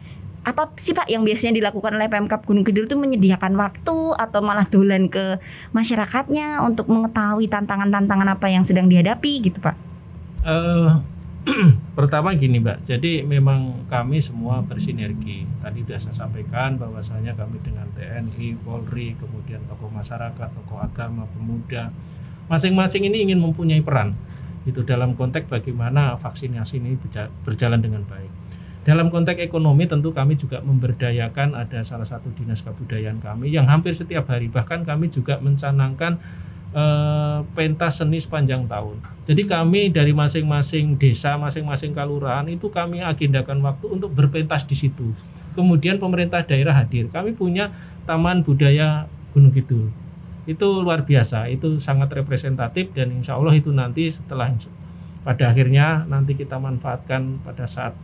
apa sih Pak yang biasanya dilakukan oleh Pemkap Gunung Kidul itu menyediakan waktu atau malah dolan ke masyarakatnya untuk mengetahui tantangan-tantangan apa yang sedang dihadapi gitu Pak? Eh, [clears throat] pertama gini Mbak, jadi memang kami semua bersinergi. Tadi sudah saya sampaikan bahwasanya kami dengan TNI, Polri, kemudian tokoh masyarakat, tokoh agama, pemuda, masing-masing ini ingin mempunyai peran itu dalam konteks bagaimana vaksinasi ini berja- berjalan dengan baik. Dalam konteks ekonomi tentu kami juga memberdayakan ada salah satu dinas kebudayaan kami yang hampir setiap hari bahkan kami juga mencanangkan eh, pentas seni sepanjang tahun. Jadi kami dari masing-masing desa, masing-masing kelurahan itu kami agendakan waktu untuk berpentas di situ. Kemudian pemerintah daerah hadir. Kami punya Taman Budaya Gunung Kidul. Itu luar biasa, itu sangat representatif dan insya Allah itu nanti setelah pada akhirnya nanti kita manfaatkan pada saat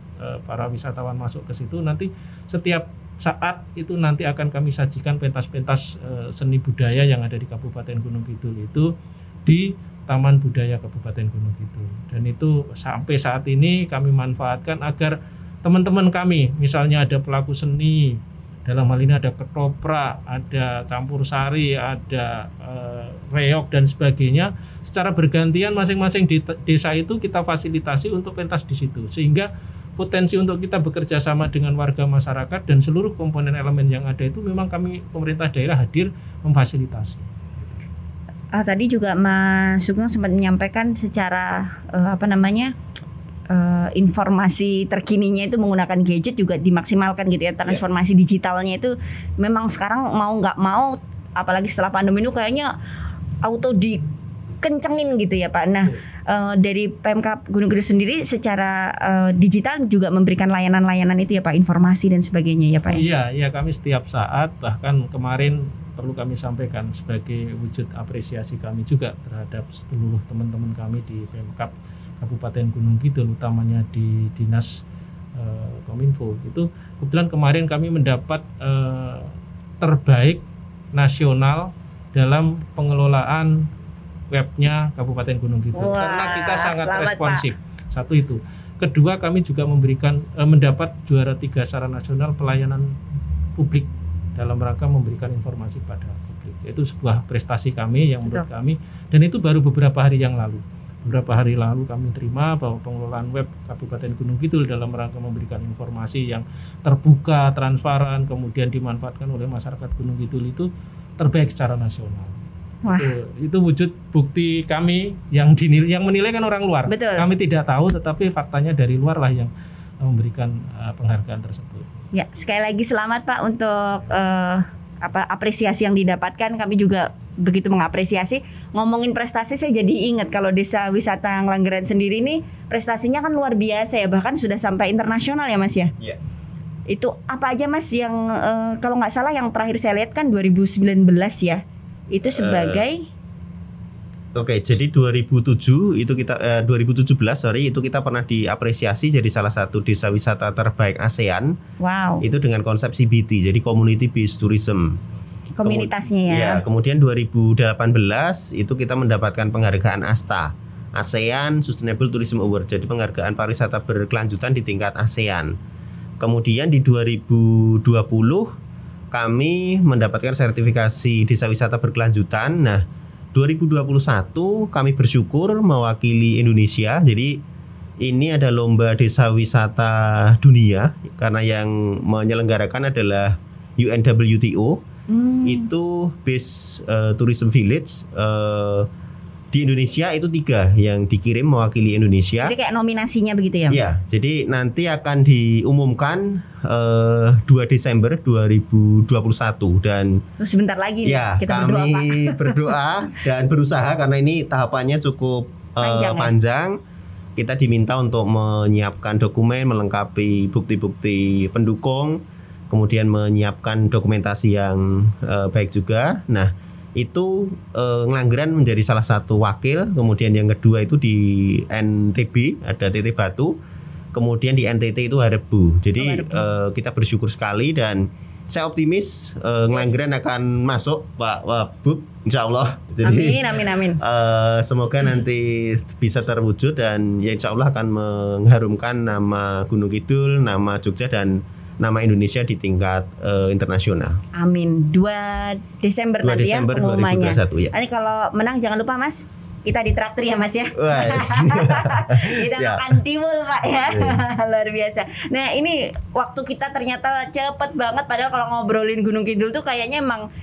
para wisatawan masuk ke situ nanti setiap saat itu nanti akan kami sajikan pentas-pentas eh, seni budaya yang ada di Kabupaten Gunung Kidul itu di Taman Budaya Kabupaten Gunung Kidul dan itu sampai saat ini kami manfaatkan agar teman-teman kami misalnya ada pelaku seni dalam hal ini ada ketoprak, ada campur sari, ada eh, reok dan sebagainya. Secara bergantian masing-masing desa itu kita fasilitasi untuk pentas di situ sehingga potensi untuk kita bekerja sama dengan warga masyarakat dan seluruh komponen elemen yang ada itu memang kami pemerintah daerah hadir memfasilitasi. Ah, tadi juga Mas Sugeng sempat menyampaikan secara eh, apa namanya eh, informasi terkininya itu menggunakan gadget juga dimaksimalkan gitu ya transformasi digitalnya itu memang sekarang mau nggak mau apalagi setelah pandemi itu kayaknya auto dikencengin gitu ya Pak. Nah eh, dari Pemkap Gunung Kidul sendiri secara eh, digital juga memberikan layanan-layanan itu ya Pak informasi dan sebagainya ya Pak. ya? Iya, iya kami setiap saat bahkan kemarin perlu kami sampaikan sebagai wujud apresiasi kami juga terhadap seluruh teman-teman kami di Pemkap Kabupaten Gunung Kidul utamanya di Dinas eh, Kominfo. Itu kebetulan kemarin kami mendapat eh, terbaik nasional dalam pengelolaan webnya Kabupaten Gunung Kidul Wah, karena kita sangat selamat, responsif. Satu itu. Kedua kami juga memberikan eh, mendapat juara tiga secara nasional pelayanan publik dalam rangka memberikan informasi pada publik. Itu sebuah prestasi kami yang menurut kami dan itu baru beberapa hari yang lalu. Beberapa hari lalu kami terima bahwa pengelolaan web Kabupaten Gunung Kidul dalam rangka memberikan informasi yang terbuka, transparan, kemudian dimanfaatkan oleh masyarakat Gunung Kidul itu terbaik secara nasional. Wah. Itu, itu wujud bukti kami yang dinilai, yang menilai kan orang luar. Betul. Kami tidak tahu, tetapi faktanya dari luar lah yang memberikan uh, penghargaan tersebut. Ya, sekali lagi selamat Pak untuk eh, apa apresiasi yang didapatkan kami juga begitu mengapresiasi ngomongin prestasi saya jadi ingat kalau desa wisata Ngelanggeran sendiri ini prestasinya kan luar biasa ya bahkan sudah sampai internasional ya Mas ya Iya. itu apa aja Mas yang eh, kalau nggak salah yang terakhir saya lihat kan 2019 ya itu sebagai Oke, jadi 2007 itu kita eh, 2017 sorry itu kita pernah diapresiasi jadi salah satu desa wisata terbaik ASEAN wow itu dengan konsep CBT jadi Community Based Tourism. komunitasnya ya, Ya, kemudian 2018 itu kita mendapatkan penghargaan ASTA ASEAN Sustainable Tourism Award jadi penghargaan pariwisata berkelanjutan di tingkat ASEAN. Kemudian di 2020 kami mendapatkan sertifikasi desa wisata berkelanjutan. Nah, 2021 kami bersyukur mewakili Indonesia. Jadi ini ada lomba desa wisata dunia karena yang menyelenggarakan adalah UNWTO Hmm, itu base eh, tourism village eh, di Indonesia itu tiga yang dikirim mewakili Indonesia. jadi kayak nominasinya begitu ya Mas? Iya, jadi nanti akan diumumkan eh, 2 Desember 2021 dan Oh, sebentar lagi nih, ya kita berdoa Pak kami [laughs] berdoa dan berusaha karena ini tahapannya cukup eh, Panjang, ya? panjang. Kita diminta untuk menyiapkan dokumen melengkapi bukti-bukti pendukung, kemudian menyiapkan dokumentasi yang eh, baik juga. Nah, itu eh, Ngelanggeran menjadi salah satu wakil, kemudian yang kedua itu di NTB ada TT Batu, kemudian di NTT itu Harebu. Jadi Oh, Harebu. eh, kita bersyukur sekali dan saya optimis eh, Ngelanggeran akan masuk Pak Wabub Insya Allah. Jadi amin amin amin [laughs] eh, semoga nanti bisa terwujud dan ya Insya Allah akan mengharumkan nama Gunung Kidul, nama Jogja dan nama Indonesia di tingkat eh, internasional. Amin 2 Desember 2 nanti Desember ya pengumumannya 2021 ya. Nanti kalau menang jangan lupa Mas kita ditraktir ya Mas ya [laughs] kita Siap. makan tiwul Pak ya [laughs] luar biasa nah ini waktu kita ternyata cepet banget padahal kalau ngobrolin Gunung Kidul tuh kayaknya emang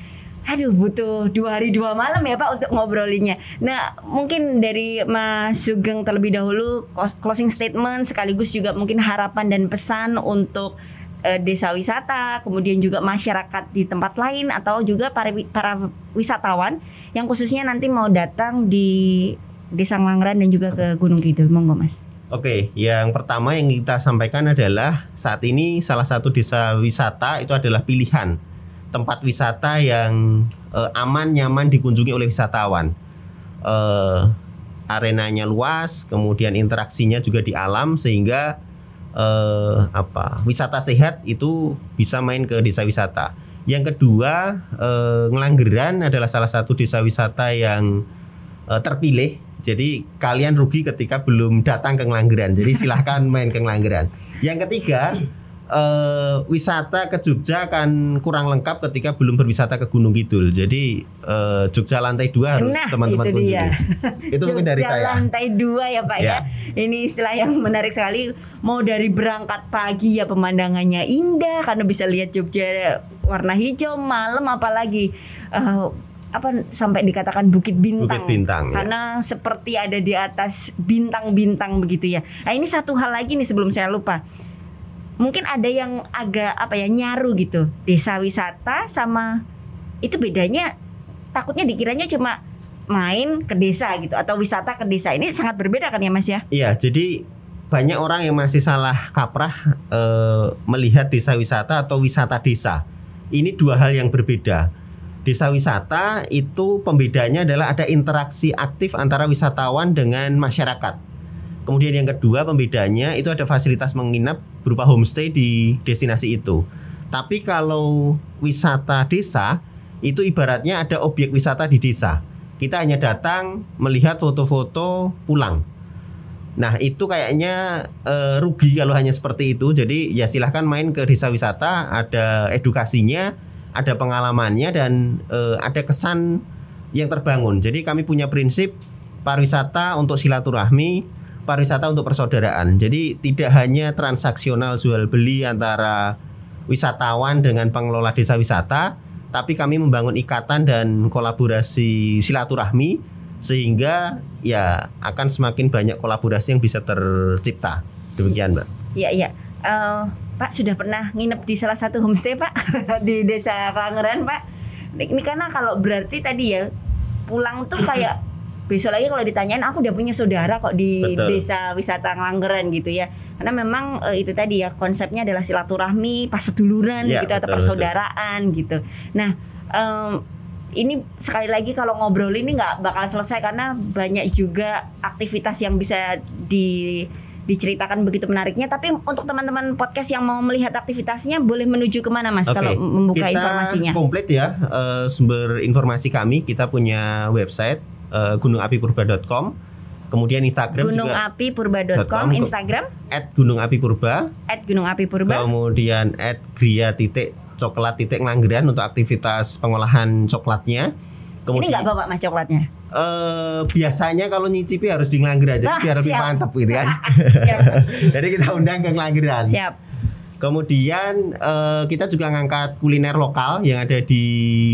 Aduh butuh dua hari dua malam ya Pak untuk ngobrolinnya. Nah mungkin dari Mas Sugeng terlebih dahulu clos- closing statement sekaligus juga mungkin harapan dan pesan untuk eh, desa wisata, kemudian juga masyarakat di tempat lain atau juga para para wisatawan yang khususnya nanti mau datang di Desa Ngelanggeran dan juga ke Gunung Kidul. Monggo Mas. Oke, yang pertama yang kita sampaikan adalah saat ini salah satu desa wisata itu adalah pilihan tempat wisata yang eh, aman nyaman dikunjungi oleh wisatawan. Eh, arenanya luas, kemudian interaksinya juga di alam sehingga eh, apa wisata sehat itu bisa main ke desa wisata. Yang kedua, eh, Ngelanggeran adalah salah satu desa wisata yang eh, terpilih. Jadi kalian rugi ketika belum datang ke Ngelanggeran. Jadi silahkan main ke Ngelanggeran. Yang ketiga, eh, wisata ke Jogja akan kurang lengkap ketika belum berwisata ke Gunung Kidul. Jadi eh, Jogja lantai dua harus Nah, teman-teman kunjungi. dia. Itu mungkin dari Jogja saya. lantai dua ya Pak ya. Ya. Ini istilah yang menarik sekali. Mau dari berangkat pagi ya pemandangannya indah karena bisa lihat Jogja warna hijau, malam apalagi eh, apa sampai dikatakan bukit bintang. Bukit Bintang, ya. Karena seperti ada di atas bintang-bintang begitu ya. Nah, ini satu hal lagi nih sebelum saya lupa. Mungkin ada yang agak apa ya nyaru gitu. Desa wisata sama itu bedanya takutnya dikiranya cuma main ke desa gitu atau wisata ke desa ini sangat berbeda kan ya Mas ya? Iya, jadi banyak orang yang masih salah kaprah eh, melihat desa wisata atau wisata desa. Ini dua hal yang berbeda. Desa wisata itu pembedanya adalah ada interaksi aktif antara wisatawan dengan masyarakat. Kemudian yang kedua pembedanya itu ada fasilitas menginap berupa homestay di destinasi itu. Tapi kalau wisata desa itu ibaratnya ada objek wisata di desa. Kita hanya datang melihat foto-foto pulang. Nah itu kayaknya eh, rugi kalau hanya seperti itu. Jadi ya silahkan main ke desa wisata, ada edukasinya, ada pengalamannya dan eh, ada kesan yang terbangun. Jadi kami punya prinsip pariwisata untuk silaturahmi, pariwisata untuk persaudaraan. Jadi tidak hanya transaksional jual beli antara wisatawan dengan pengelola desa wisata, tapi kami membangun ikatan dan kolaborasi silaturahmi sehingga ya akan semakin banyak kolaborasi yang bisa tercipta. Demikian, Mbak. Iya iya. Eh, Pak sudah pernah nginep di salah satu homestay Pak [laughs] di desa Kelangeran Pak. Ini karena kalau berarti tadi ya pulang tuh kayak besok lagi kalau ditanyain aku udah punya saudara kok di Betul. desa wisata Ngelanggeran gitu ya. Karena memang eh, itu tadi ya konsepnya adalah silaturahmi, pas seduluran Ya, gitu atau betul, persaudaraan gitu. Nah, em, ini sekali lagi kalau ngobrol ini nggak bakal selesai karena banyak juga aktivitas yang bisa di diceritakan begitu menariknya. Tapi untuk teman-teman podcast yang mau melihat aktivitasnya boleh menuju ke mana mas Oke, kalau membuka kita informasinya? komplit ya eh, sumber informasi kami. Kita punya website eh, gunungapipurba.com. Kemudian Instagram juga gunungapipurba.com, .com. Instagram @gunungapipurba. at gunungapipurba. kemudian at gria titik coklat titik ngelanggeran untuk aktivitas pengolahan coklatnya Ini kemudian nggak bawa mas coklatnya? eh, biasanya kalau nyicipi harus di ngelanggeran jadi Ah, biar lebih mantap gitu kan [laughs] [laughs] jadi kita undang ke ngelanggeran Siap. kemudian eh, kita juga ngangkat kuliner lokal yang ada di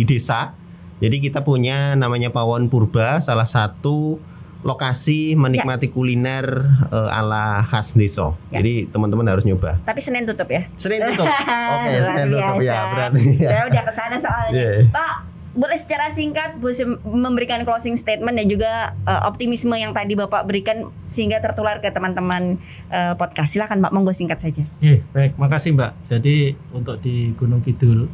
desa jadi kita punya namanya Pawon Purba salah satu lokasi menikmati kuliner eh, ala khas desa Ya. jadi teman-teman harus nyoba Tapi Senin tutup ya? Senin tutup. [laughs] Oke, Luar Senin tutup biasa. ya berarti. Saya udah ke sana soalnya. Iya. Pak, boleh secara singkat Bu, memberikan closing statement dan juga eh, optimisme yang tadi Bapak berikan sehingga tertular ke teman-teman eh, podcast. Silakan Pak, monggo singkat saja. Oke, baik, makasih Mbak. Jadi untuk di Gunung Kidul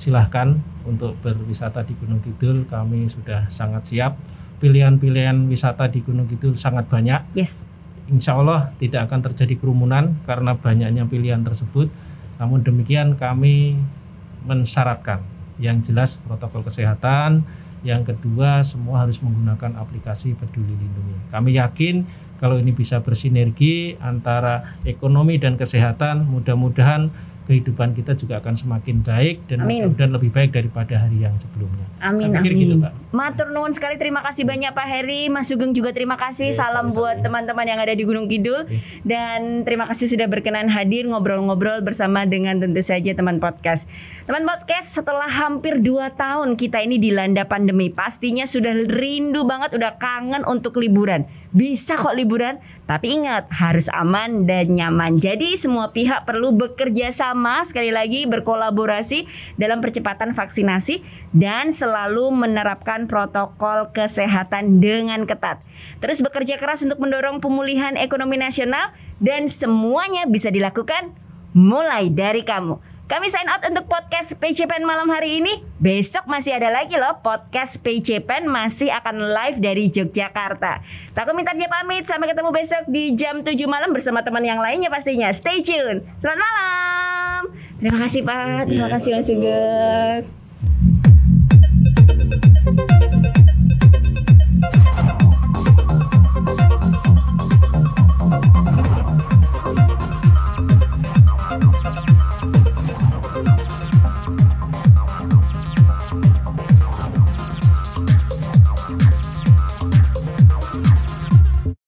silahkan untuk berwisata di Gunung Kidul kami sudah sangat siap. Pilihan-pilihan wisata di Gunung Kidul sangat banyak. Yes. Insya Allah tidak akan terjadi kerumunan karena banyaknya pilihan tersebut. Namun demikian kami mensyaratkan yang jelas protokol kesehatan, yang kedua semua harus menggunakan aplikasi Peduli Lindungi. Kami yakin kalau ini bisa bersinergi antara ekonomi dan kesehatan, mudah-mudahan kehidupan kita juga akan semakin baik dan mudah-mudahan lebih baik daripada hari yang sebelumnya. Amin, Saya amin. gitu, Pak. Matur nuwun sekali terima kasih banyak Pak Heri, Mas Sugeng juga terima kasih. Iya, Salam sama-sama. buat teman-teman yang ada di Gunung Kidul Oke. dan terima kasih sudah berkenan hadir ngobrol-ngobrol bersama dengan tentu saja teman podcast. Teman podcast setelah hampir 2 tahun kita ini dilanda pandemi, pastinya sudah rindu banget udah kangen untuk liburan. Bisa kok liburan, tapi ingat harus aman dan nyaman. Jadi semua pihak perlu bekerja sama sekali lagi berkolaborasi dalam percepatan vaksinasi dan selalu menerapkan protokol kesehatan dengan ketat. Terus bekerja keras untuk mendorong pemulihan ekonomi nasional dan semuanya bisa dilakukan mulai dari kamu. Kami sign out untuk podcast PCPN malam hari ini. Besok masih ada lagi loh podcast PCPN masih akan live dari Yogyakarta. Takut minta dia pamit. Sampai ketemu besok di jam 7 malam bersama teman yang lainnya pastinya. Stay tune. Selamat malam. Terima kasih Pak. Terima kasih Mas Sugeng.